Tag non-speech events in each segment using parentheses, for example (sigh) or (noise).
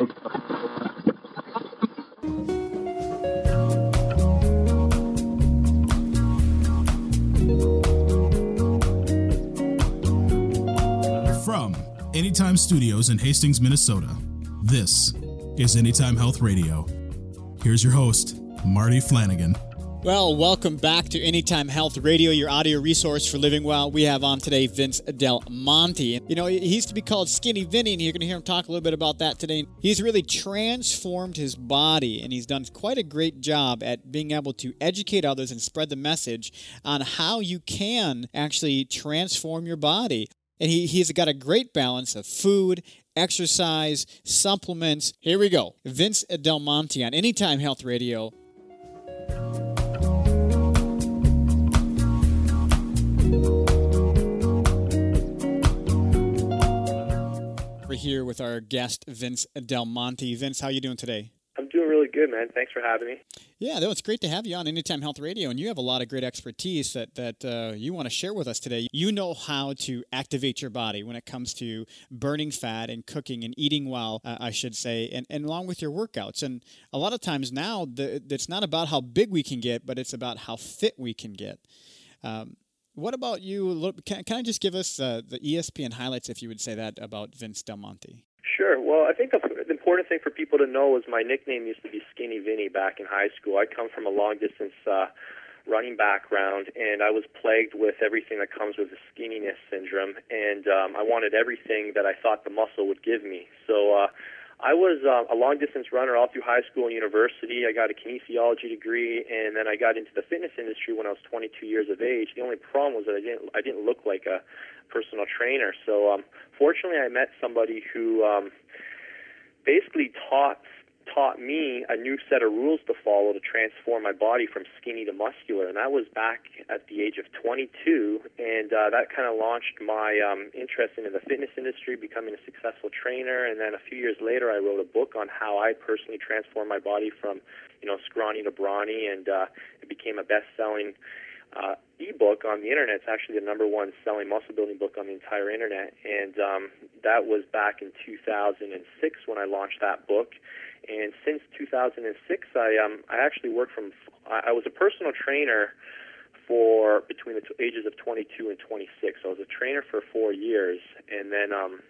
From Anytime Studios in Hastings, Minnesota, this is Anytime Health Radio. Here's your host, Marty Flanagan. Well, welcome back to Anytime Health Radio, your audio resource for living well. We have on today Vince Del Monte. You know, he used to be called Skinny Vinny, and you're going to hear him talk a little bit about that today. He's really transformed his body, and he's done quite a great job at being able to educate others and spread the message on how you can actually transform your body. And he, he's got a great balance of food, exercise, supplements. Here we go. Vince Del Monte on Anytime Health Radio. We're here with our guest Vince Del Monte. Vince, how you doing today? I'm doing really good, man. Thanks for having me. Yeah, no, it's great to have you on Anytime Health Radio, and you have a lot of great expertise that that uh, you want to share with us today. You know how to activate your body when it comes to burning fat and cooking and eating well, uh, I should say, and, and along with your workouts. And a lot of times now, the, it's not about how big we can get, but it's about how fit we can get. Um, what about you? Can, can I just give us uh, the ESPN highlights, if you would say that, about Vince Del Monte? Sure. Well, I think the, important thing for people to know is my nickname used to be Skinny Vinny back in high school. I come from a long distance uh, running background, and I was plagued with everything that comes with the skinniness syndrome, and um, I wanted everything that I thought the muscle would give me. So uh, I was uh, a long distance runner all through high school and university. I got a kinesiology degree, and then I got into the fitness industry when I was 22 years of age. The only problem was that I didn't I didn't look like a personal trainer. So um, fortunately, I met somebody who um, basically taught taught me a new set of rules to follow to transform my body from skinny to muscular, and that was back at the age of 22, and uh, that kind of launched my um, interest into the fitness industry, becoming a successful trainer, and then a few years later, I wrote a book on how I personally transformed my body from, you know, scrawny to brawny, and uh, it became a best-selling uh, ebook on the internet. It's actually the number one selling muscle building book on the entire internet, and um, that was back in 2006 when I launched that book. And since 2006, I um I actually worked from I, was a personal trainer for between the ages of 22 and 26. So I was a trainer for four years, and then um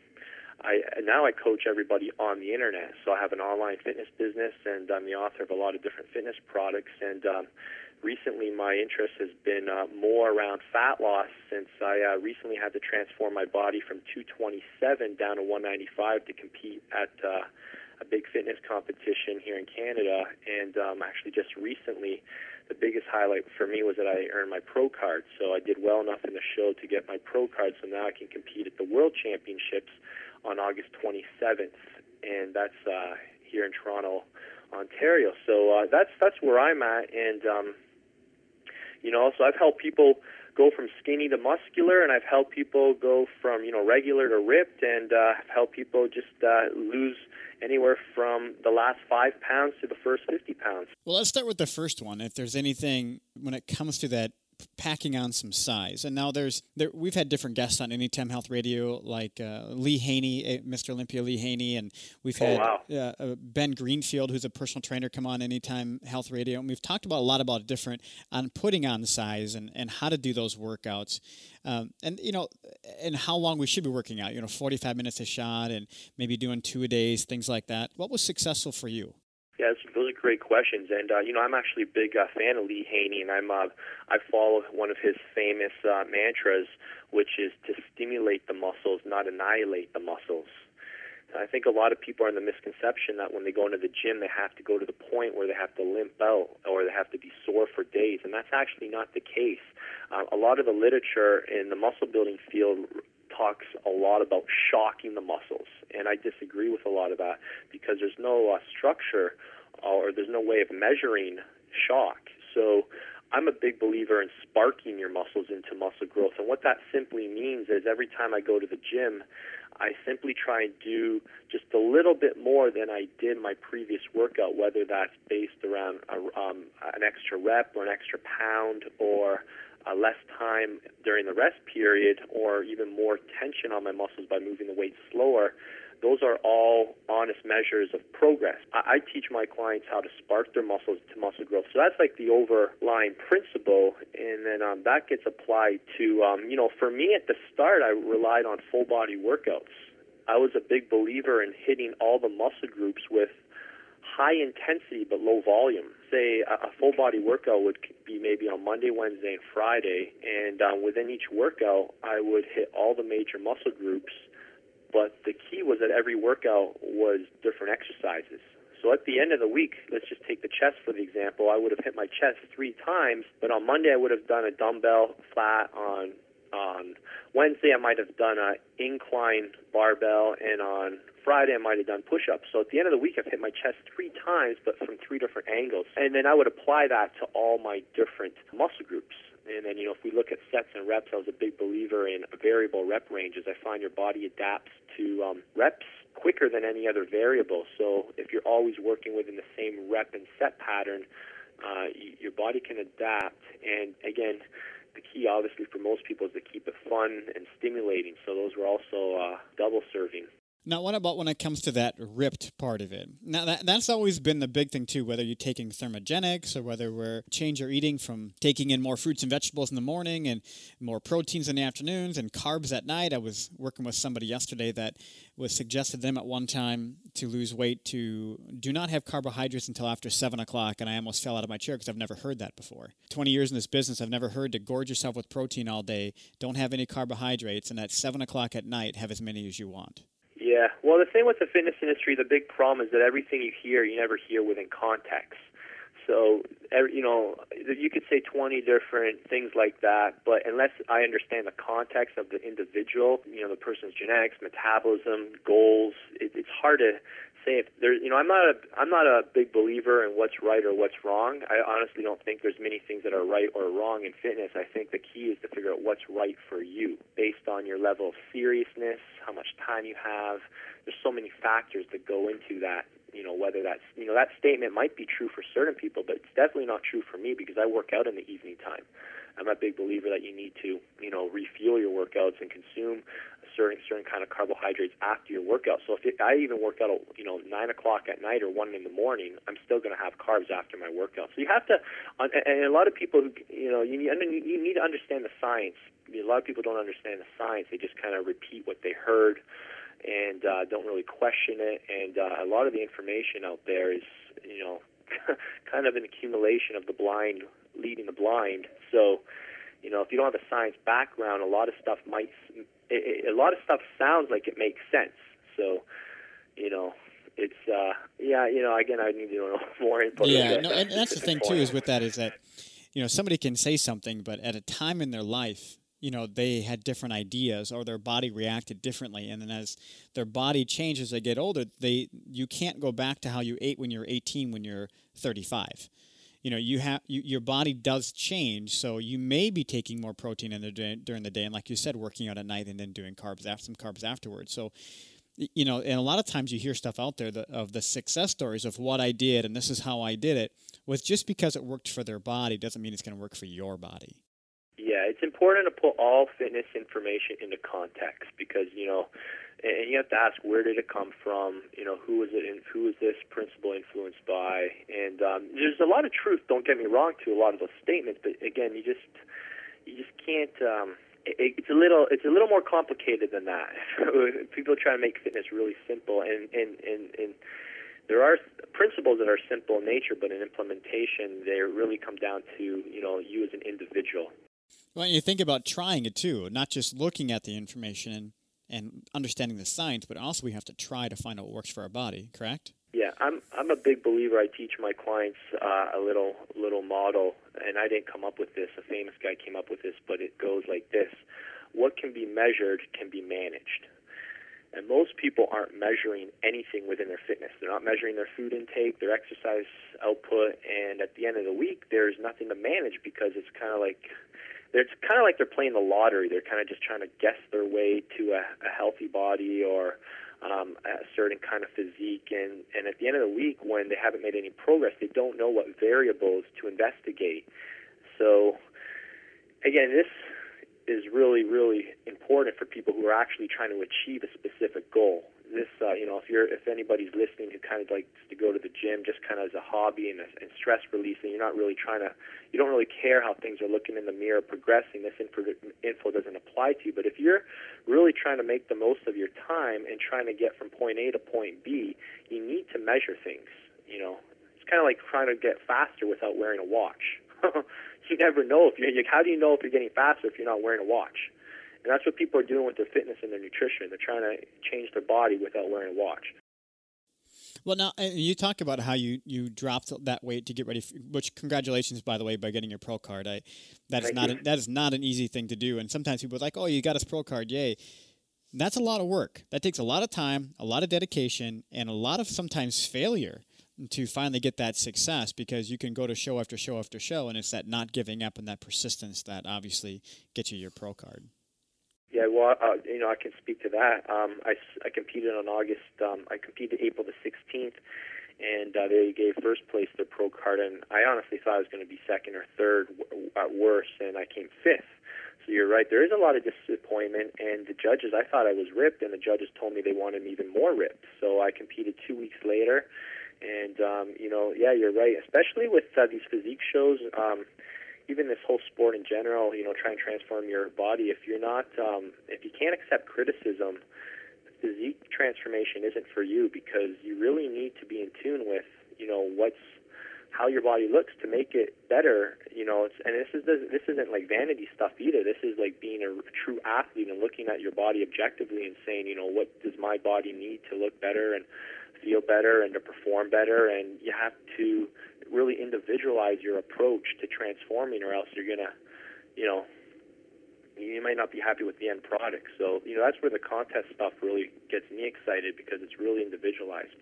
I now I coach everybody on the internet. So I have an online fitness business, and I'm the author of a lot of different fitness products. And um, recently, my interest has been uh, more around fat loss since I uh, recently had to transform my body from 227 down to 195 to compete at uh, a big fitness competition here in Canada, and um, actually just recently, the biggest highlight for me was that I earned my pro card. So I did well enough in the show to get my pro card, so now I can compete at the World Championships on August 27th, and that's uh, here in Toronto, Ontario. So uh, that's that's where I'm at, and um, you know, so I've helped people go from skinny to muscular, and I've helped people go from you know regular to ripped, and uh, I've helped people just uh, lose anywhere from the last five pounds to the first 50 pounds. Well, let's start with the first one. If there's anything when it comes to that packing on some size. And now there's there, we've had different guests on Anytime Health Radio, like uh, Lee Haney, eh, Mr. Olympia Lee Haney, and we've Oh, had wow. uh, uh, Ben Greenfield, who's a personal trainer, come on Anytime Health Radio, and we've talked about a lot about different on putting on size and and how to do those workouts, um, and you know, and how long we should be working out. You know, 45 minutes a shot, and maybe doing two a days, things like that. What was successful for you? Yeah, those- are great questions, and uh, you know I'm actually a big uh, fan of Lee Haney, and I'm uh, I follow one of his famous uh, mantras, which is to stimulate the muscles, not annihilate the muscles. I think a lot of people are in the misconception that when they go into the gym, they have to go to the point where they have to limp out or they have to be sore for days, and that's actually not the case. Uh, a lot of the literature in the muscle building field talks a lot about shocking the muscles, and I disagree with a lot of that because there's no uh, structure or there's no way of measuring shock. So I'm a big believer in sparking your muscles into muscle growth, and what that simply means is every time I go to the gym, I simply try and do just a little bit more than I did my previous workout, whether that's based around a, um, an extra rep or an extra pound or uh, less time during the rest period or even more tension on my muscles by moving the weight slower. those are all honest measures of progress. I, I teach my clients how to spark their muscles to muscle growth. So that's like the overlying principle, and then um, that gets applied to, um, you know, for me at the start, I relied on full body workouts. I was a big believer in hitting all the muscle groups with high intensity but low volume. Say a, a full body workout would be maybe on Monday, Wednesday, and Friday, and um, within each workout, I would hit all the major muscle groups. But the key was that every workout was different exercises. So at the end of the week, let's just take the chest for the example. I would have hit my chest three times, but on Monday I would have done a dumbbell flat. On on Wednesday I might have done a incline barbell, and on Friday I might have done push-ups. So at the end of the week, I've hit my chest three times, but from three different angles. And then I would apply that to all my different muscle groups. And then, you know, if we look at sets and reps, I was a big believer in variable rep ranges. I find your body adapts to um, reps quicker than any other variable. So if you're always working within the same rep and set pattern, uh, your body can adapt. And again, the key, obviously, for most people is to keep it fun and stimulating. So those were also uh, double serving. Now, what about when it comes to that ripped part of it? Now, that, that's always been the big thing too. Whether you're taking thermogenics or whether we're change your eating from taking in more fruits and vegetables in the morning and more proteins in the afternoons and carbs at night. I was working with somebody yesterday that was suggested them at one time to lose weight to do not have carbohydrates until after seven o'clock, and I almost fell out of my chair because I've never heard that before. Twenty years in this business, I've never heard to gorge yourself with protein all day, don't have any carbohydrates, and at seven o'clock at night have as many as you want. Yeah. Well, the thing with the fitness industry, the big problem is that everything you hear, you never hear within context. So, you know, you could say 20 different things like that, but unless I understand the context of the individual, you know, the person's genetics, metabolism, goals, it, it's hard to if there you know I'm not a I'm not a big believer in what's right or what's wrong. I honestly don't think there's many things that are right or wrong in fitness. I think the key is to figure out what's right for you based on your level of seriousness, how much time you have. There's so many factors that go into that. You know whether that's you know that statement might be true for certain people, but it's definitely not true for me because I work out in the evening time. I'm a big believer that you need to, you know, refuel your workouts and consume certain certain kind of carbohydrates after your workout. So if it, I even work out, you know, nine o'clock at night or one in the morning, I'm still going to have carbs after my workout. So you have to, and a lot of people, you know, you need you need to understand the science. A lot of people don't understand the science; they just kind of repeat what they heard and uh, don't really question it. And uh, a lot of the information out there is, you know, (laughs) kind of an accumulation of the blind leading the blind. So, you know, if you don't have a science background, a lot of stuff might it, it, a lot of stuff sounds like it makes sense. So, you know, it's uh, yeah, you know, again, I need to know (laughs) more info. Yeah, no, and that's the thing too is with that is that you know somebody can say something, but at a time in their life, you know, they had different ideas or their body reacted differently, and then as their body changes they get older, they you can't go back to how you ate when you're 18 when you're 35 you know you have you, your body does change so you may be taking more protein in the day, during the day and like you said working out at night and then doing carbs after some carbs afterwards. So you know and a lot of times you hear stuff out there that, of the success stories of what i did and this is how i did it was just because it worked for their body doesn't mean it's going to work for your body. Yeah it's important to put all fitness information into context because you know and you have to ask where did it come from? You know who was it in, who was this principle influenced by? And um, there's a lot of truth don't get me wrong to a lot of those statements but again you just you just can't um, it, it's a little it's a little more complicated than that. (laughs) People try to make fitness really simple and and and, and there are principles that are simple in nature, but in implementation, they really come down to you know you as an individual. Well, you think about trying it too, not just looking at the information and understanding the science, but also we have to try to find out what works for our body. Correct? Yeah, I'm I'm a big believer. I teach my clients uh, a little little model, and I didn't come up with this. A famous guy came up with this, but it goes like this: What can be measured can be managed. And most people aren't measuring anything within their fitness. They're not measuring their food intake, their exercise output, and at the end of the week, there's nothing to manage because it's kind of like it's kind of like they're playing the lottery. They're kind of just trying to guess their way to a, a healthy body or um, a certain kind of physique. And, and at the end of the week, when they haven't made any progress, they don't know what variables to investigate. So, again, this is really, really important for people who are actually trying to achieve a specific goal. This, uh, you know, if you're if anybody's listening who kind of likes to go to the gym just kind of as a hobby and, a, and stress release, and you're not really trying to, you don't really care how things are looking in the mirror, progressing. This info, info doesn't apply to you. But if you're really trying to make the most of your time and trying to get from point A to point B, you need to measure things. You know, it's kind of like trying to get faster without wearing a watch. (laughs) you never know if you're. How do you know if you're getting faster if you're not wearing a watch? And that's what people are doing with their fitness and their nutrition. They're trying to change their body without wearing a watch. Well, now you talk about how you, you dropped that weight to get ready. For, which congratulations, by the way, by getting your pro card. I that is not a, that is not an easy thing to do. And sometimes people are like, "Oh, you got a pro card, yay!" That's a lot of work. That takes a lot of time, a lot of dedication, and a lot of sometimes failure to finally get that success because you can go to show after show after show, and it's that not giving up and that persistence that obviously gets you your pro card. Yeah, well, uh, you know, I can speak to that. Um, I, I competed on August. Um, I competed April the 16th, and uh, they gave first place the pro card, and I honestly thought I was going to be second or third at worst, and I came fifth. So you're right. There is a lot of disappointment, and the judges. I thought I was ripped, and the judges told me they wanted me even more ripped. So I competed two weeks later, and um, you know, yeah, you're right. Especially with uh, these physique shows. Um, even this whole sport in general, you know, try and transform your body. If you're not, um, if you can't accept criticism, physique transformation isn't for you because you really need to be in tune with, you know, what's how your body looks to make it better. You know, it's, and this is this isn't like vanity stuff either. This is like being a true athlete and looking at your body objectively and saying, you know, what does my body need to look better and feel better and to perform better, and you have to really individualize your approach to transforming, or else you're gonna, you know, you might not be happy with the end product. So, you know, that's where the contest stuff really gets me excited because it's really individualized.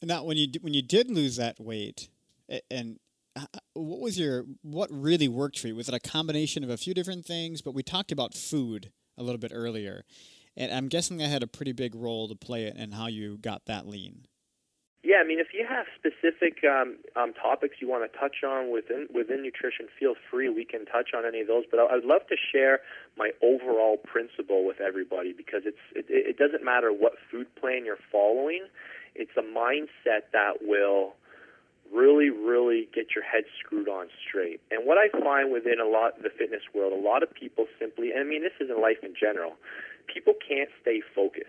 And now, when you when you did lose that weight, and uh, what was your what really worked for you? Was it a combination of a few different things? But we talked about food a little bit earlier, and I'm guessing that had a pretty big role to play in how you got that lean. Yeah, I mean, if you have specific um, um, topics you want to touch on within within nutrition, feel free. We can touch on any of those. But I'd love to share my overall principle with everybody because it's it, it doesn't matter what food plan you're following. It's a mindset that will really, really get your head screwed on straight. And what I find within a lot of the fitness world, a lot of people simply, and I mean, this is in life in general, people can't stay focused.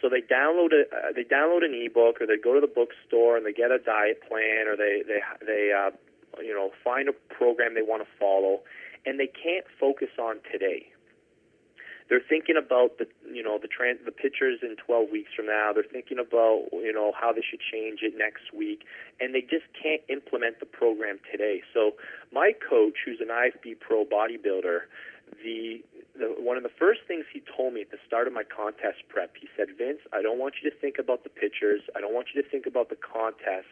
So they download a uh, they download an ebook or they go to the bookstore and they get a diet plan or they they they uh, you know find a program they want to follow, and they can't focus on today. They're thinking about the you know the trans the pictures in 12 weeks from now. They're thinking about you know how they should change it next week, and they just can't implement the program today. So my coach, who's an IFBB Pro bodybuilder, the the, one of the first things he told me at the start of my contest prep, he said, Vince, I don't want you to think about the pictures. I don't want you to think about the contests.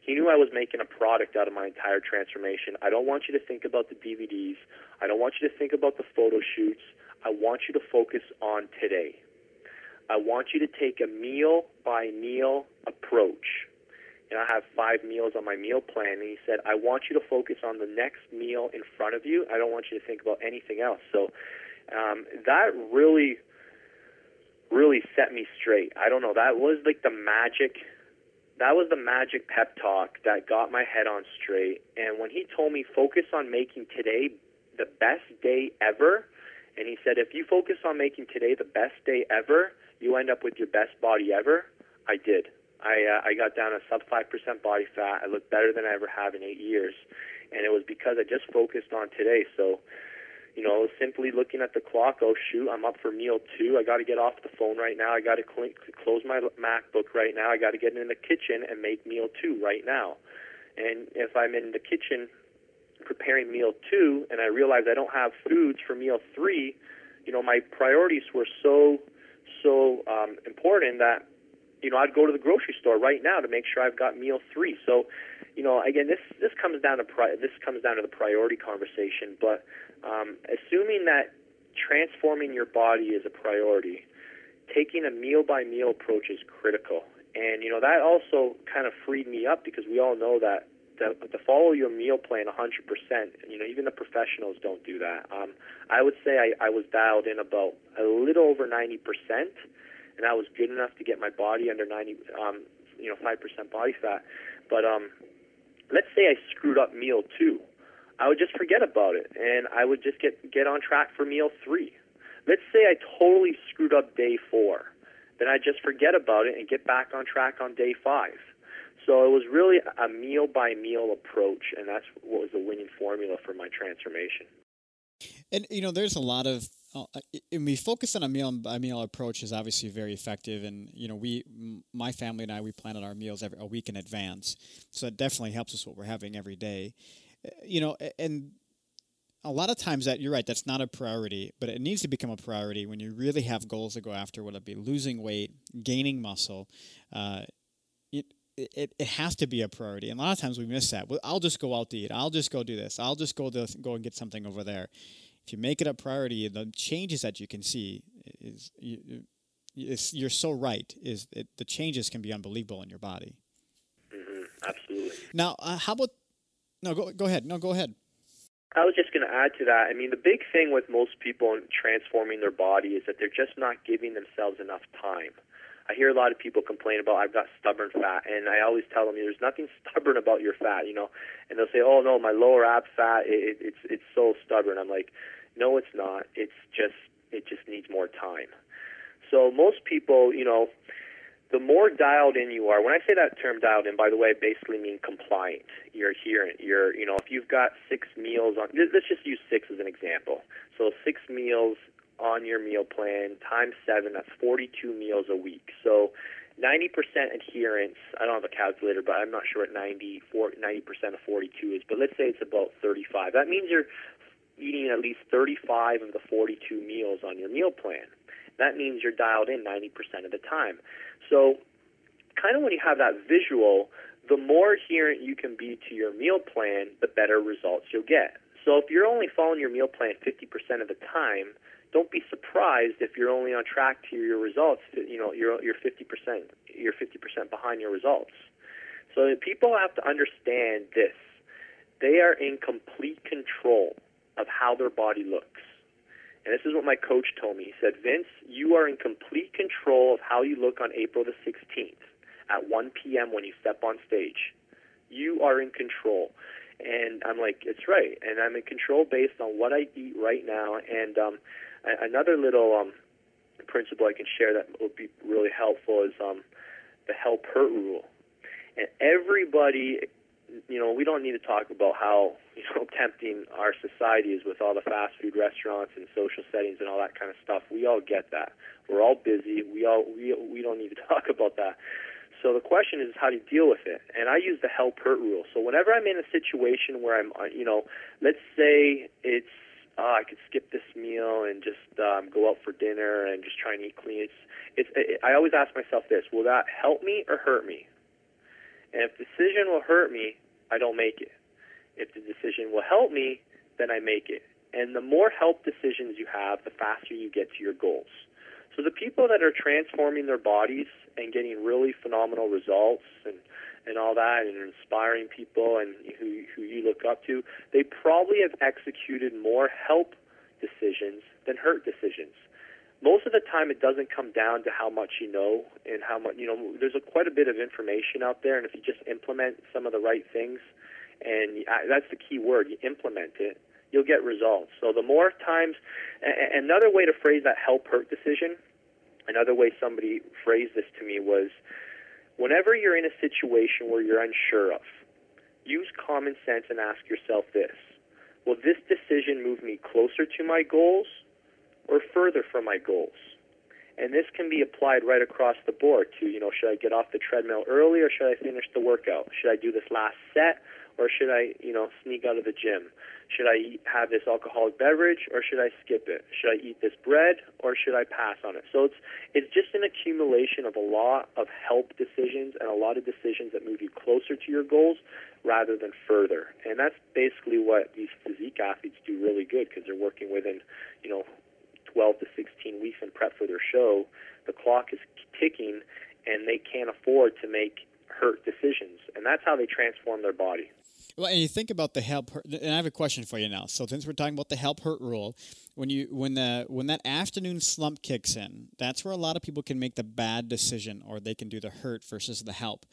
He knew I was making a product out of my entire transformation. I don't want you to think about the DVDs. I don't want you to think about the photo shoots. I want you to focus on today. I want you to take a meal by meal approach. And I have five meals on my meal plan. And he said, I want you to focus on the next meal in front of you. I don't want you to think about anything else. So um, that really, really set me straight. I don't know. That was like the magic. That was the magic pep talk that got my head on straight. And when he told me focus on making today the best day ever, and he said if you focus on making today the best day ever, you end up with your best body ever. I did. I uh, I got down to sub five percent body fat. I looked better than I ever have in eight years, and it was because I just focused on today. So you know, simply looking at the clock, oh shoot, I'm up for meal two. I got to get off the phone right now. I got to cl- close my MacBook right now. I got to get in the kitchen and make meal two right now. And if I'm in the kitchen preparing meal two and I realize I don't have foods for meal three, you know, my priorities were so so um, important that you know I'd go to the grocery store right now to make sure I've got meal three. So, you know, again, this this comes down to pri- this comes down to the priority conversation, but um, assuming that transforming your body is a priority, taking a meal by meal approach is critical. And you know that also kind of freed me up because we all know that to, to follow your meal plan 100%. You know, even the professionals don't do that. Um, I would say I, I was dialed in about a little over 90%, and that was good enough to get my body under 90, um, you know, five percent body fat. But um, let's say I screwed up meal two, I would just forget about it, and I would just get get on track for meal three. Let's say I totally screwed up day four, then I just forget about it and get back on track on day five. So it was really a meal by meal approach, and that's what was the winning formula for my transformation. And you know, there's a lot of uh, and we focus on a meal by meal approach is obviously very effective, and you know, we, my family and I, we plan our meals every a week in advance, so it definitely helps us what we're having every day. Uh, you know, and a lot of times that you're right, that's not a priority, but it needs to become a priority when you really have goals to go after, whether it be losing weight, gaining muscle. Uh, it, it, it has to be a priority. And a lot of times we miss that. I'll just go out to eat. I'll just go do this. I'll just go to, go and get something over there. If you make it a priority, the changes that you can see is you, you're so right. Is it, the changes can be unbelievable in your body. Mm-hmm, absolutely. Now, uh, how about no? Go go ahead. No, go ahead. I was just going to add to that. I mean, the big thing with most people in transforming their body is that they're just not giving themselves enough time. I hear a lot of people complain about I've got stubborn fat, and I always tell them there's nothing stubborn about your fat, you know. And they'll say, "Oh no, my lower ab fat, it, it's it's so stubborn." I'm like, "No, it's not. It's just it just needs more time." So most people, you know, the more dialed in you are, when I say that term dialed in, by the way, I basically mean compliant. You're here, you're, you know, if you've got six meals on, let's just use six as an example. So six meals on your meal plan times seven, that's 42 meals a week. So 90% adherence, I don't have a calculator, but I'm not sure what 90, 90% of 42 is, but let's say it's about 35. That means you're eating at least 35 of the 42 meals on your meal plan. That means you're dialed in 90% of the time. So, kind of when you have that visual, the more adherent you can be to your meal plan, the better results you'll get. So, if you're only following your meal plan 50% of the time, don't be surprised if you're only on track to your results. You know, you're you're 50%. You're 50% behind your results. So people have to understand this. They are in complete control of how their body looks. And this is what my coach told me. He said, Vince, you are in complete control of how you look on April the 16th at 1 p.m. when you step on stage. You are in control. And I'm like, it's right. And I'm in control based on what I eat right now. And um, another little um, principle I can share that would be really helpful is um, the help hurt rule. And everybody you know, we don't need to talk about how you know (laughs) tempting our society is with all the fast food restaurants and social settings and all that kind of stuff. We all get that. We're all busy. We all we we don't need to (laughs) talk about that. So the question is how do you deal with it? And I use the help hurt rule. So whenever I'm in a situation where I'm, uh, you know, let's say it's uh, I could skip this meal and just um, go out for dinner and just try and eat clean. It's, it's, it, I always ask myself this: Will that help me or hurt me? And if the decision will hurt me, I don't make it. If the decision will help me, then I make it. And the more help decisions you have, the faster you get to your goals. So the people that are transforming their bodies and getting really phenomenal results and and all that and inspiring people and who who you look up to, they probably have executed more help decisions than hurt decisions most of the time it doesn't come down to how much you know and how much you know there's a, quite a bit of information out there and if you just implement some of the right things and that's the key word you implement it you'll get results. So the more times another way to phrase that help hurt decision another way somebody phrased this to me was whenever you're in a situation where you're unsure of use common sense and ask yourself this will this decision move me closer to my goals or further from my goals. And this can be applied right across the board to, you know, should I get off the treadmill early or should I finish the workout? Should I do this last set or should I, you know, sneak out of the gym? Should I have this alcoholic beverage or should I skip it? Should I eat this bread or should I pass on it? So it's it's just an accumulation of a lot of help decisions and a lot of decisions that move you closer to your goals rather than further. And that's basically what these physique athletes do really good because they're working within, you know, 12 to 16 weeks in prep for their show, the clock is ticking and they can't afford to make hurt decisions. And that's how they transform their body. Well, and you think about the help, hurt, and I have a question for you now. So, since we're talking about the help hurt rule, when you when the when that afternoon slump kicks in, that's where a lot of people can make the bad decision, or they can do the hurt versus the help.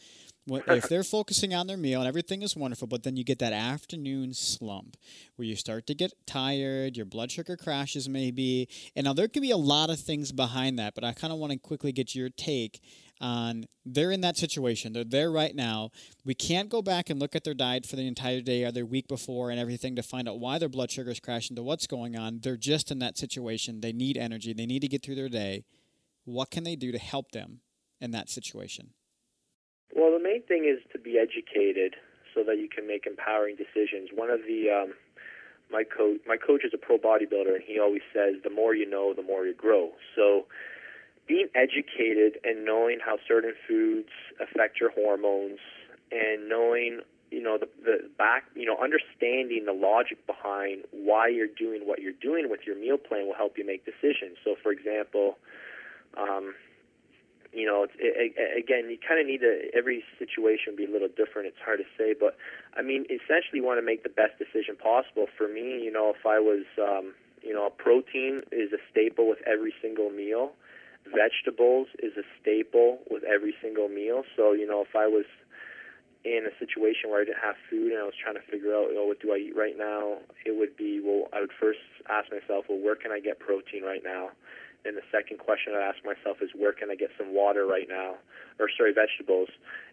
if they're focusing on their meal and everything is wonderful, but then you get that afternoon slump where you start to get tired, your blood sugar crashes maybe, and now there could be a lot of things behind that. But I kind of want to quickly get your take on they're in that situation. They're there right now. We can't go back and look at their diet for the entire day or their week before and everything to find out why their blood sugar is crashing to what's going on. They're just in that situation. They need energy. They need to get through their day. What can they do to help them in that situation? Well, the main thing is to be educated so that you can make empowering decisions. One of the um, my coach my coach is a pro bodybuilder and he always says the more you know the more you grow. So being educated and knowing how certain foods affect your hormones and knowing you know the the back you know understanding the logic behind why you're doing what you're doing with your meal plan will help you make decisions. So for example um you know it's it, again you kind of need to every situation be a little different it's hard to say but i mean essentially you want to make the best decision possible. For me you know if i was um you know protein is a staple with every single meal vegetables is a staple with every single meal. So, you know, if I was in a situation where I didn't have food and I was trying to figure out, oh, what do I eat right now? It would be, well, I would first ask myself, well, where can I get protein right now? And the second question I ask myself is, where can I get some water right now? Or, sorry, vegetables.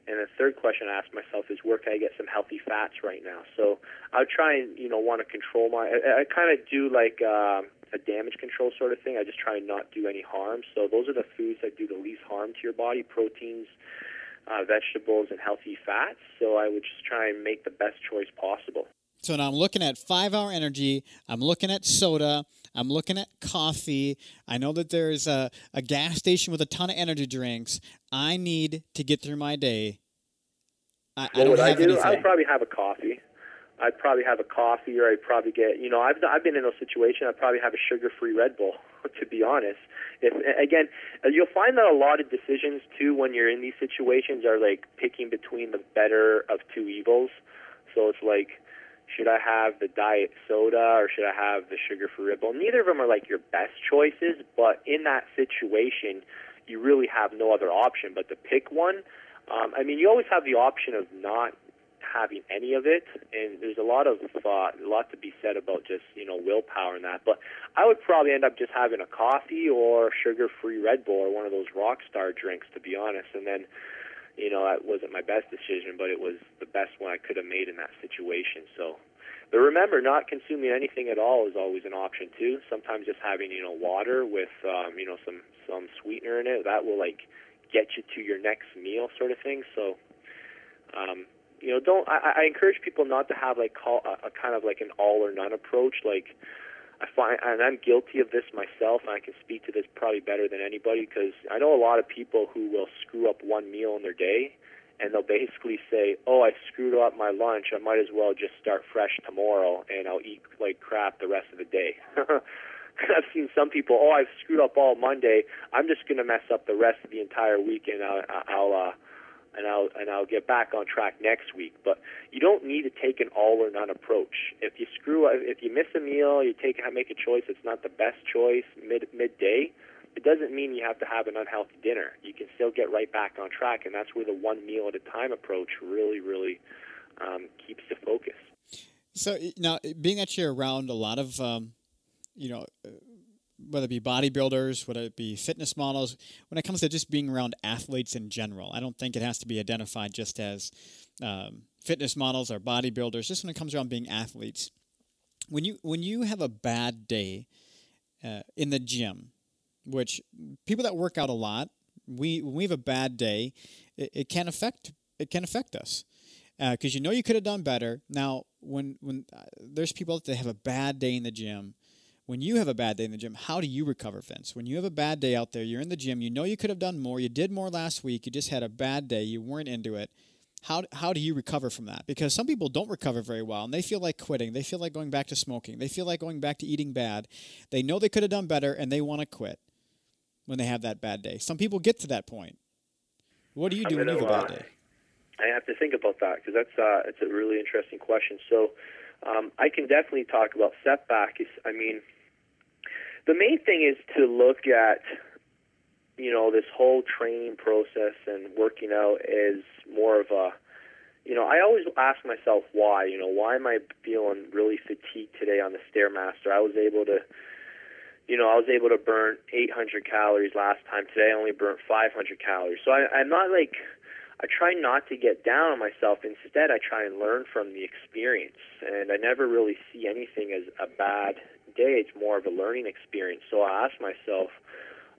And the third question I ask myself is, where can I get some healthy fats right now? So I try and, you know, want to control my, I, I kind of do like, um, a damage control sort of thing. I just try and not do any harm. So those are the foods that do the least harm to your body: proteins, uh, vegetables, and healthy fats. So I would just try and make the best choice possible. So now I'm looking at five hour energy. I'm looking at soda. I'm looking at coffee. I know that there's a, a gas station with a ton of energy drinks. I need to get through my day. I, I don't would have I do? Anything. I'd probably have a coffee. I'd probably have a coffee or I'd probably get, you know, I've I've been in those situations. I'd probably have a sugar-free Red Bull, (laughs) to be honest. If again, uh, you'll find that a lot of decisions too when you're in these situations are like picking between the better of two evils. So it's like, should I have the diet soda or should I have the sugar-free Red Bull? Neither of them are like your best choices, but in that situation, you really have no other option but to pick one. Um, I mean, you always have the option of not having any of it. And there's a lot of uh, a lot to be said about just you know willpower and that. But I would probably end up just having a coffee or sugar-free Red Bull or one of those Rockstar drinks, to be honest. And then you know that wasn't my best decision, but it was the best one I could have made in that situation. So. But remember, not consuming anything at all is always an option too. Sometimes just having you know water with um, you know some some sweetener in it that will like get you to your next meal, sort of thing. So um, you know, don't. I, I encourage people not to have like call a, a kind of like an all or none approach. Like I find, and I'm guilty of this myself, and I can speak to this probably better than anybody because I know a lot of people who will screw up one meal in their day, and they'll basically say, "Oh, I screwed up my lunch. I might as well just start fresh tomorrow, and I'll eat like crap the rest of the day." (laughs) I've seen some people, "Oh, I've screwed up all Monday. I'm just gonna mess up the rest of the entire week, and I'll, I'll uh, and I'll and I'll get back on track next week. But you don't need to take an all or none approach. If you screw up, if you miss a meal, you take make a choice. It's not the best choice mid midday. It doesn't mean you have to have an unhealthy dinner. You can still get right back on track, and that's where the one meal at a time approach really, really um, keeps the focus. So now, being that you're around a lot of, um, you know whether it be bodybuilders, whether it be fitness models, when it comes to just being around athletes in general. I don't think it has to be identified just as um, fitness models or bodybuilders. Just when it comes around being athletes, when you when you have a bad day uh, in the gym, which people that work out a lot, we when we have a bad day, it, it can affect it can affect us because uh, you know you could have done better. Now, when when uh, there's people that have a bad day in the gym when you have a bad day in the gym, how do you recover, Vince? When you have a bad day out there, you're in the gym, you know you could have done more, you did more last week, you just had a bad day, you weren't into it. How, how do you recover from that? Because some people don't recover very well and they feel like quitting. They feel like going back to smoking. They feel like going back to eating bad. They know they could have done better and they want to quit when they have that bad day. Some people get to that point. What do you do when you have a bad day? I have to think about that because that's uh, it's a really interesting question. So um, I can definitely talk about setback. I mean, the main thing is to look at you know this whole training process and working out as more of a you know, I always ask myself why. You know, why am I feeling really fatigued today on the stairmaster? I was able to, you know, I was able to burn 800 calories last time. Today, I only burnt 500 calories. So I, I'm not like I try not to get down on myself. Instead, I try and learn from the experience. And I never really see anything as a bad day. It's more of a learning experience. So I ask myself,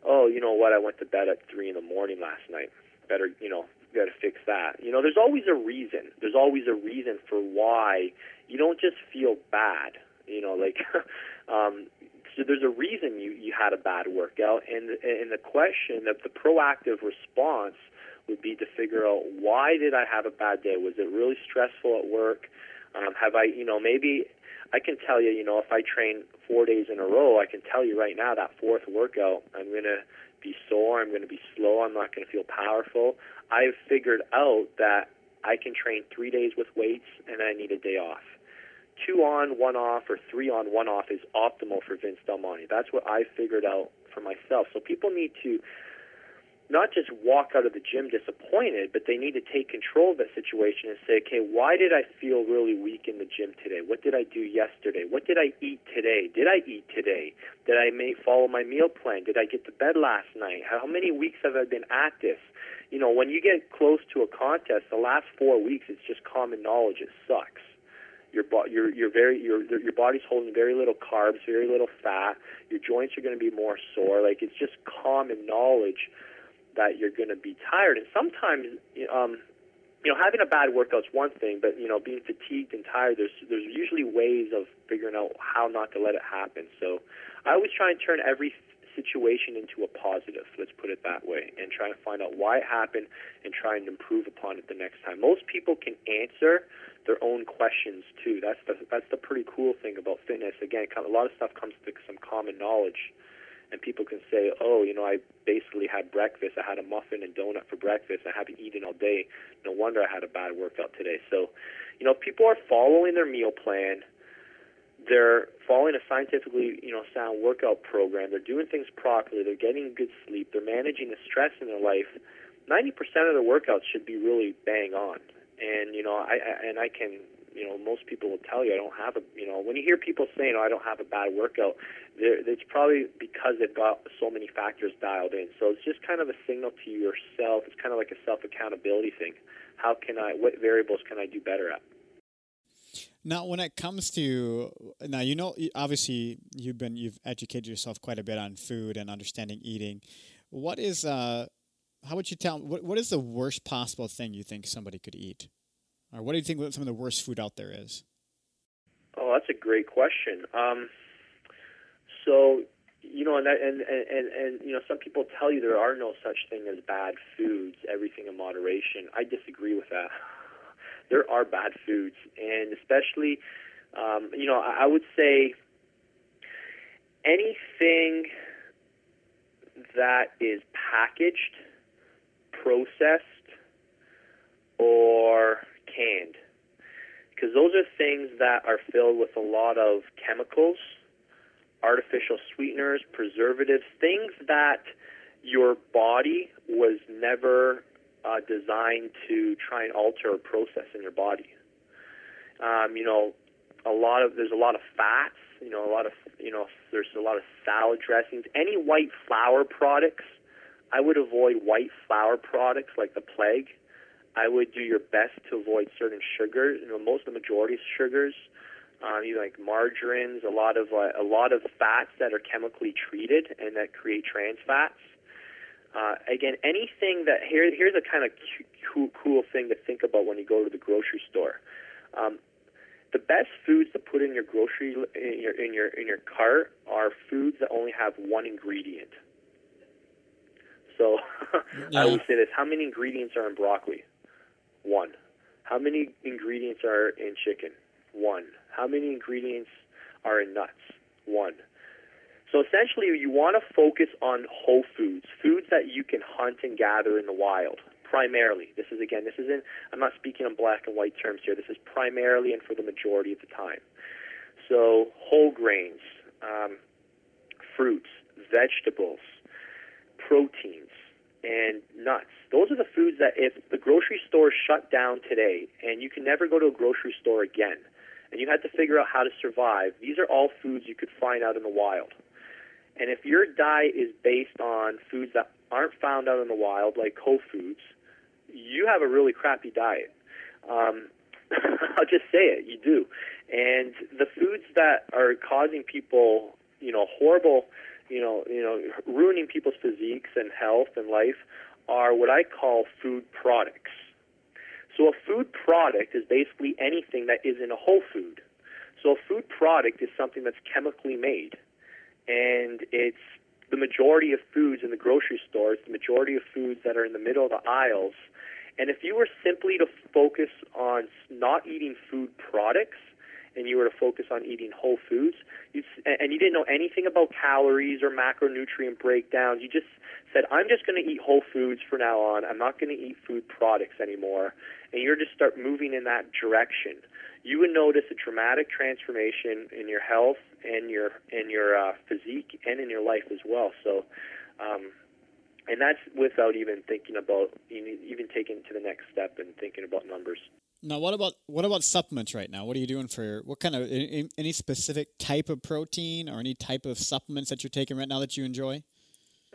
oh, you know what? I went to bed at three in the morning last night. Better, you know, got to fix that. You know, there's always a reason. There's always a reason for why you don't just feel bad. You know, like (laughs) um, so there's a reason you you had a bad workout, and and the question that the proactive response would be to figure out why did I have a bad day? Was it really stressful at work? Um, have I, you know, maybe I can tell you, you know, if I train four days in a row, I can tell you right now that fourth workout, I'm gonna be sore. I'm gonna be slow. I'm not gonna feel powerful. I've figured out that I can train three days with weights and I need a day off. Two on, one off, or three on, one off is optimal for Vince Del Monte. That's what I figured out for myself. So people need to not just walk out of the gym disappointed, but they need to take control of that situation and say, okay, why did I feel really weak in the gym today? What did I do yesterday? What did I eat today? Did I eat today? Did I may follow my meal plan? Did I get to bed last night? How many weeks have I been at this? You know, when you get close to a contest, the last four weeks, it's just common knowledge. It sucks. Your, bo- your, very, your, your body's holding very little carbs, very little fat. Your joints are going to be more sore. Like, it's just common knowledge that you're going to be tired. And sometimes, um, you know, having a bad workout's one thing, but you know, being fatigued and tired, there's there's usually ways of figuring out how not to let it happen. So, I always try and turn every situation into a positive. Let's put it that way, and try and find out why it happened and try and improve upon it the next time. Most people can answer their own questions too. That's the that's the pretty cool thing about fitness. Again, a lot of stuff comes to some common knowledge and people can say, "Oh, you know, I basically had breakfast. I had a muffin and donut for breakfast. I haven't eaten all day. No wonder I had a bad workout today." So, you know, people are following their meal plan. They're following a scientifically, you know, sound workout program. They're doing things properly. They're getting good sleep. They're managing the stress in their life. Ninety percent of the workouts should be really bang on. And you know, I, I and I can you know, most people will tell you I don't have a, you know, when you hear people saying, oh, I don't have a bad workout, it's probably because they've got so many factors dialed in. So it's just kind of a signal to yourself. It's kind of like a self accountability thing. How can I, what variables can I do better at? Now, when it comes to now, you know, obviously you've been you've educated yourself quite a bit on food and understanding eating. What is uh, how would you tell what what is the worst possible thing you think somebody could eat? What do you think some of the worst food out there is? Oh, that's a great question. Um, so, you know, and, that, and and and you know, some people tell you there are no such thing as bad foods. Everything in moderation. I disagree with that. (laughs) There are bad foods, and especially, um, you know, I, I would say anything that is packaged, processed, or canned because those are things that are filled with a lot of chemicals, artificial sweeteners, preservatives, things that your body was never uh, designed to try and alter or process in your body. Um, you know, a lot of there's a lot of fats. You know, a lot of you know there's a lot of salad dressings. Any white flour products, I would avoid white flour products like the plague I would do your best to avoid certain sugars. You know, most of the majority of sugars, um, you like margarines, a lot of uh, a lot of fats that are chemically treated and that create trans fats. Uh, again, anything that here here's a kind of cool, cool thing to think about when you go to the grocery store. Um, the best foods to put in your grocery in your in your in your cart are foods that only have one ingredient. So yeah. (laughs) I would say this: How many ingredients are in broccoli? One. How many ingredients are in chicken? One. How many ingredients are in nuts? One. So essentially, you want to focus on whole foods, foods that you can hunt and gather in the wild. primarily. This is again, this isn't. I'm not speaking in black and white terms here. This is primarily and for the majority of the time. So whole grains, um, fruits, vegetables, proteins, and nuts. Those are the foods that if the grocery store shut down today and you can never go to a grocery store again, and you had to figure out how to survive, these are all foods you could find out in the wild. And if your diet is based on foods that aren't found out in the wild, like whole foods, you have a really crappy diet. Um, (laughs) I'll just say it, you do. And the foods that are causing people, you know, horrible, you know, you know, ruining people's physiques and health and life are what I call food products. So a food product is basically anything that isn't a whole food. So a food product is something that's chemically made. And it's the majority of foods in the grocery stores, the majority of foods that are in the middle of the aisles. And if you were simply to focus on not eating food products, and you were to focus on eating whole foods, and you didn't know anything about calories or macronutrient breakdowns, you just said, I'm just going to eat whole foods from now on. I'm not going to eat food products anymore. And you're to start moving in that direction. You would notice a dramatic transformation in your health and your in your uh, physique and in your life as well. So, um, and that's without even thinking about even taking to the next step and thinking about numbers. Now, what about what about supplements right now? What are you doing for what kind of any, specific type of protein or any type of supplements that you're taking right now that you enjoy?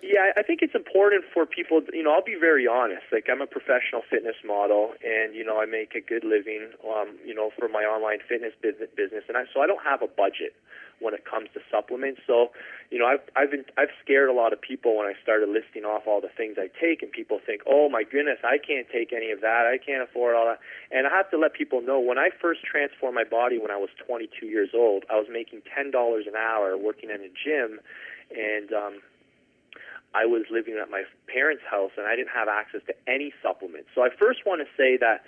Yeah, I think it's important for people. You know, I'll be very honest. Like, I'm a professional fitness model, and you know, I make a good living. Um, you know, for my online fitness business, and I, so I don't have a budget when it comes to supplements. So, you know, I've I've been I've scared a lot of people when I started listing off all the things I take, and people think, oh my goodness, I can't take any of that. I can't afford all that. And I have to let people know when I first transformed my body when I was 22 years old, I was making ten dollars an hour working in a gym, and um, I was living at my parents' house and I didn't have access to any supplements. So I first want to say that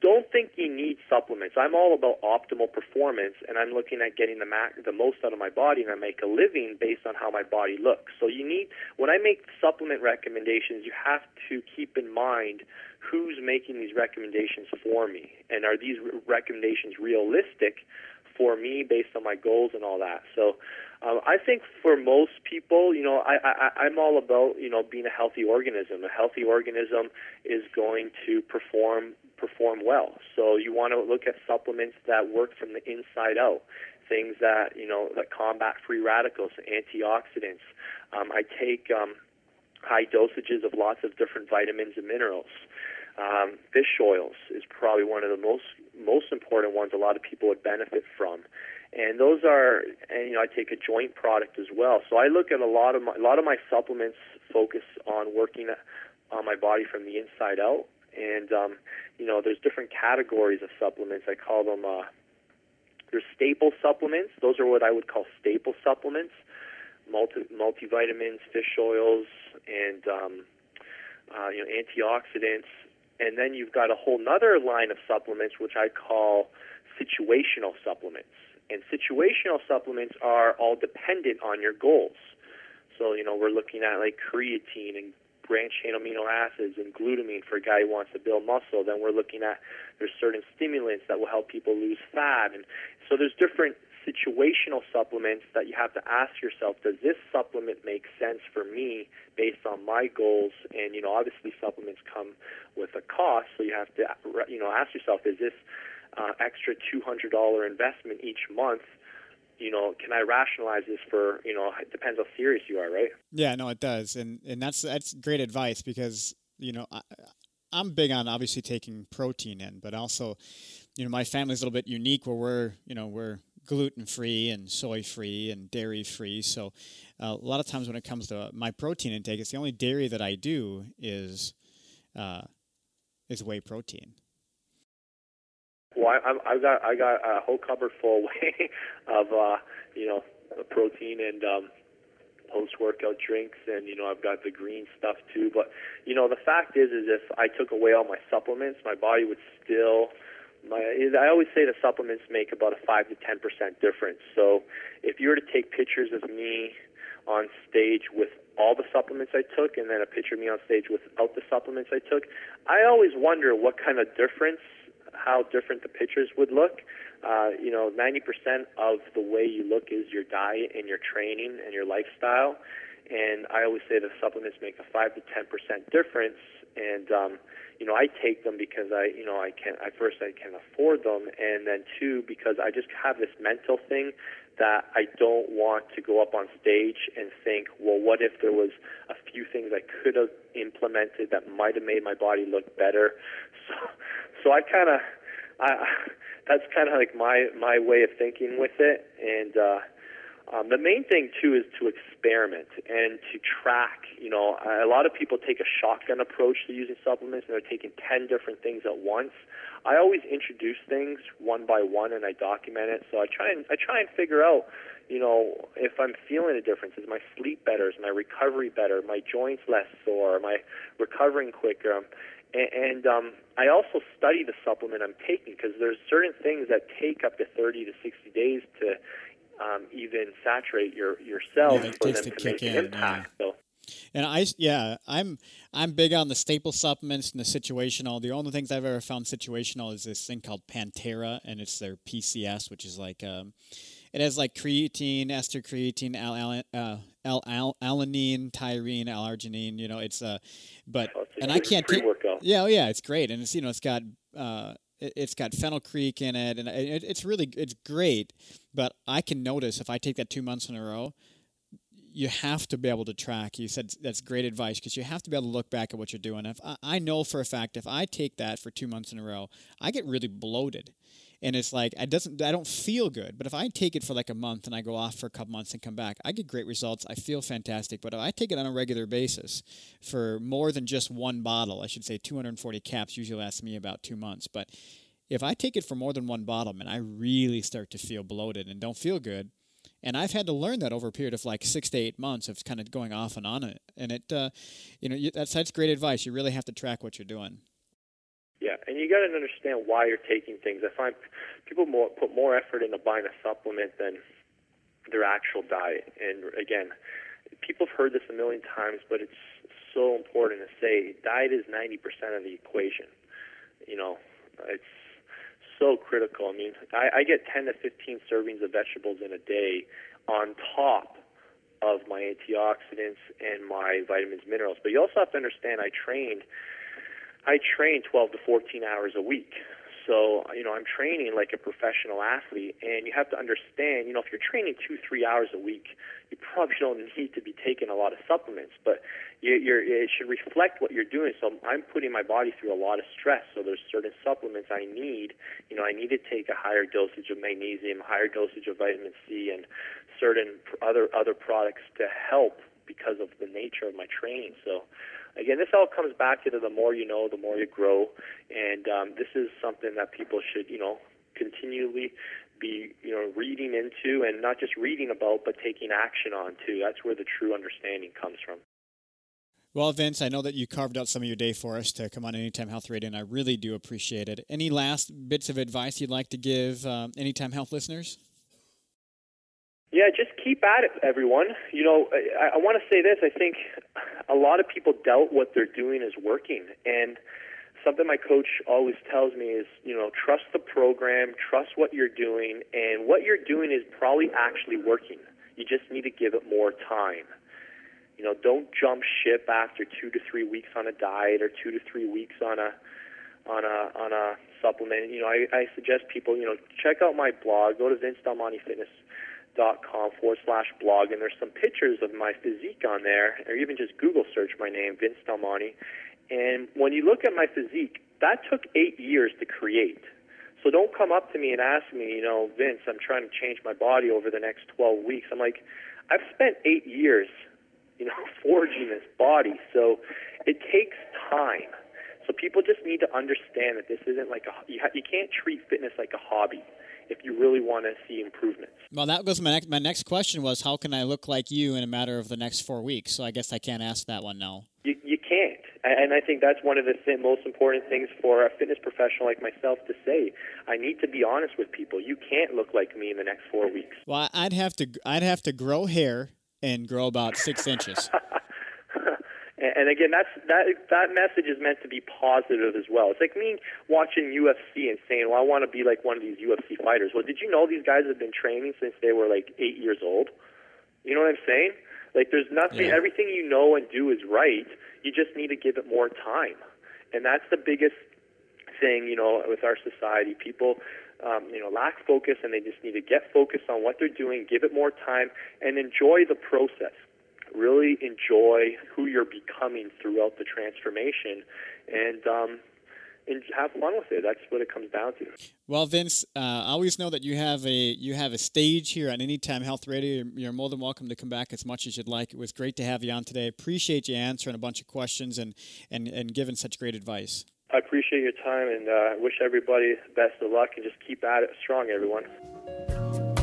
don't think you need supplements. I'm all about optimal performance, and I'm looking at getting the max, the most out of my body, and I make a living based on how my body looks. So you need when I make supplement recommendations, you have to keep in mind who's making these recommendations for me, and are these recommendations realistic for me based on my goals and all that. So um, I think for most people, you know, I, I, I'm all about you know being a healthy organism. A healthy organism is going to perform perform well. So you want to look at supplements that work from the inside out. Things that you know that combat free radicals, antioxidants. Um, I take um, high dosages of lots of different vitamins and minerals. Um, fish oils is probably one of the most most important ones a lot of people would benefit from and those are and you know I take a joint product as well. So I look at a lot of my, a lot of my supplements focus on working on my body from the inside out, and um, you know there's different categories of supplements. I call them uh, there's staple supplements. Those are what I would call staple supplements, multi multivitamins, fish oils, and um, uh, you know antioxidants. And then you've got a whole other line of supplements which I call situational supplements and situational supplements are all dependent on your goals. So, you know, we're looking at like creatine and branched chain amino acids and glutamine for a guy who wants to build muscle. Then we're looking at there's certain stimulants that will help people lose fat. And so there's different situational supplements that you have to ask yourself, does this supplement make sense for me based on my goals? And, you know, obviously supplements come with a cost. So you have to, you know, ask yourself, is this uh, extra $200 investment each month you know, can I rationalize this for, you know, it depends how serious you are, right? Yeah, no, it does. And, and that's, that's great advice because, you know, I, I'm big on obviously taking protein in, but also, you know, my family's a little bit unique where we're, you know, we're gluten free and soy free and dairy free. So uh, a lot of times when it comes to my protein intake, it's the only dairy that I do is, uh, is whey protein. Well, I, I've got I got a whole cupboard full (laughs) of uh, you know protein and um, post workout drinks, and you know I've got the green stuff too. But you know the fact is, is if I took away all my supplements, my body would still. My, I always say the supplements make about a five to ten percent difference. So if you were to take pictures of me on stage with all the supplements I took and then a picture of me on stage without the supplements I took, I always wonder what kind of difference, how different the pictures would look. Uh, you know, 90% of the way you look is your diet and your training and your lifestyle. And I always say the supplements make a 5 to 10% difference. And, um, you know, I take them because I, you know, I can, I first I can afford them, and then two because I just have this mental thing that I don't want to go up on stage and think, well, what if there was a few things I could have implemented that might have made my body look better? (laughs) So, so I kind of, I, (laughs) that's kind of like my my way of thinking with it, and. uh um, the main thing too is to experiment and to track. You know, a lot of people take a shotgun approach to using supplements, and they're taking ten different things at once. I always introduce things one by one, and I document it. So I try and I try and figure out, you know, if I'm feeling a difference. Is my sleep better? Is my recovery better? My joints less sore? Am I recovering quicker? And, and um, I also study the supplement I'm taking because there's certain things that take up to 30 to 60 days to um, even saturate your your cells Yeah, it for takes them to to make kick an in, impact. So And I, yeah, I'm I'm big on the staple supplements and the situational. The only things I've ever found situational is this thing called Pantera, and it's their PCS, which is like um, it has like creatine, ester creatine, al, uh, al, al, alanine, tyrene, L-arginine. You know, it's uh, but and I can't take. Yeah, oh yeah, it's great, and it's you know it's got uh, it, it's got fenugreek in it, and it, it's really it's great. But I can notice if I take that two months in a row, you have to be able to track. You said that's great advice because you have to be able to look back at what you're doing. If I, I know for a fact if I take that for two months in a row, I get really bloated, and it's like I doesn't I don't feel good. But if I take it for like a month and I go off for a couple months and come back, I get great results. I feel fantastic. But if I take it on a regular basis for more than just one bottle, I should say 240 caps usually lasts me about two months, but if I take it for more than one bottle, man, I really start to feel bloated and don't feel good. And I've had to learn that over a period of like six to eight months of kind of going off and on it. And it, uh, you know, that's that's great advice. You really have to track what you're doing. Yeah, and you got to understand why you're taking things. I find people more, put more effort into buying a supplement than their actual diet. And again, people have heard this a million times, but it's so important to say diet is 90% of the equation. You know, it's so critical. I mean, I, I get 10 to 15 servings of vegetables in a day on top of my antioxidants and my vitamins, minerals. But you also have to understand I trained I train 12 to 14 hours a week. So, you know, I'm training like a professional athlete, and you have to understand, you know, if you're training two, three hours a week, you probably (laughs) don't need to be taking a lot of supplements, but you, you're, it should reflect what you're doing. So I'm putting my body through a lot of stress. So there's certain supplements I need. You know, I need to take a higher dosage of magnesium, higher dosage of vitamin C, and certain other other products to help because of the nature of my training. So again, this all comes back to the more you know, the more you grow, and um, this is something that people should, you know, continually be, you know, reading into, and not just reading about, but taking action on too. That's where the true understanding comes from. Well, Vince, I know that you carved out some of your day for us to come on Anytime Health Radio, and I really do appreciate it. Any last bits of advice you'd like to give um, Anytime Health listeners? Yeah, just keep at it, everyone. You know, I, I want to say this. I think a lot of people doubt what they're doing is working, and something my coach always tells me is, you know, trust the program, trust what you're doing, and what you're doing is probably actually working. You just need to give it more time. You know, don't jump ship after two to three weeks on a diet or two to three weeks on a on a on a supplement. You know, I, I suggest people, you know, check out my blog. Go to vincedelmontefitness.com forward slash blog, and there's some pictures of my physique on there, or even just Google search my name, Vince Del Monte. And when you look at my physique, that took eight years to create. So don't come up to me and ask me, you know, Vince, I'm trying to change my body over the next 12 weeks. I'm like, I've spent eight years, you know, (laughs) forging this body. So it takes time. So people just need to understand that this isn't like a you, ha- you can't treat fitness like a hobby if you really want to see improvements. Well, that goes my next. My next question was, how can I look like you in a matter of the next four weeks? So I guess I can't ask that one now. You, you can't. And I think that's one of the th- most important things for a fitness professional like myself to say. I need to be honest with people. You can't look like me in the next four weeks. Well, I'd have to. I'd have to grow hair and grow about six inches. (laughs) and again, that's that that message is meant to be positive as well. It's like me watching UFC and saying, "Well, I want to be like one of these UFC fighters." Well, did you know these guys have been training since they were like eight years old? You know what I'm saying? Like, there's nothing. Yeah. Everything you know and do is right. You just need to give it more time, and that's the biggest thing. You know, with our society, people. Um, you know, lack focus, and they just need to get focused on what they're doing, give it more time, and enjoy the process really enjoy who you're becoming throughout the transformation and um, and have fun with it. That's what it comes down to. Well, Vince, uh, I always know that you have a you have a stage here on Anytime Health Radio. You're more than welcome to come back as much as you'd like. It was great to have you on today. Appreciate you answering a bunch of questions and and, and giving such great advice. I appreciate your time and uh, wish everybody the best of luck and just keep at it strong, everyone.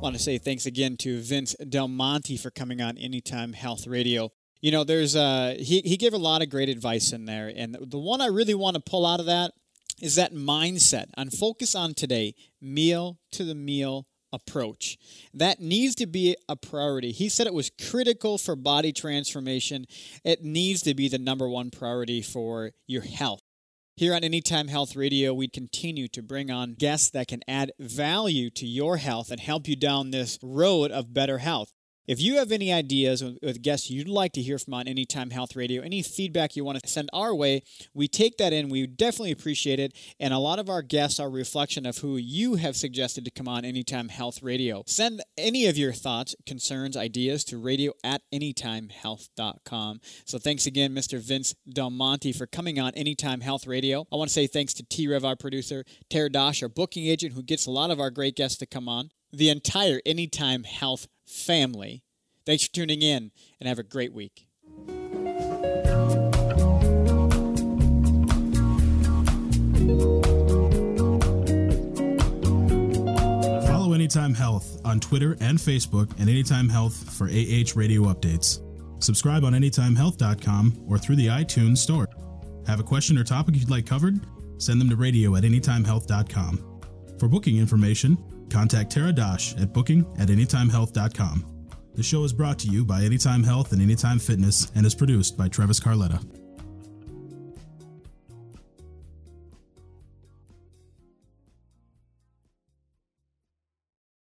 Want to say thanks again to Vince Del Monte for coming on Anytime Health Radio. You know, there's uh, he he gave a lot of great advice in there, and the one I really want to pull out of that is that mindset and focus on today, meal to the meal approach. That needs to be a priority. He said it was critical for body transformation. It needs to be the number one priority for your health. Here on Anytime Health Radio, we continue to bring on guests that can add value to your health and help you down this road of better health. If you have any ideas with guests you'd like to hear from on Anytime Health Radio, any feedback you want to send our way, we take that in. We definitely appreciate it. And a lot of our guests are a reflection of who you have suggested to come on Anytime Health Radio. Send any of your thoughts, concerns, ideas to radio at anytimehealth.com. So thanks again, Mr. Vince Del Monte, for coming on Anytime Health Radio. I want to say thanks to T Rev, our producer, Tara Dosh, our booking agent, who gets a lot of our great guests to come on. The entire Anytime Health family. Thanks for tuning in and have a great week. Follow Anytime Health on Twitter and Facebook and Anytime Health for AH radio updates. Subscribe on AnytimeHealth.com or through the iTunes Store. Have a question or topic you'd like covered? Send them to radio at AnytimeHealth.com. For booking information, Contact Tara Dosh at booking at anytimehealth.com. The show is brought to you by Anytime Health and Anytime Fitness and is produced by Travis Carletta.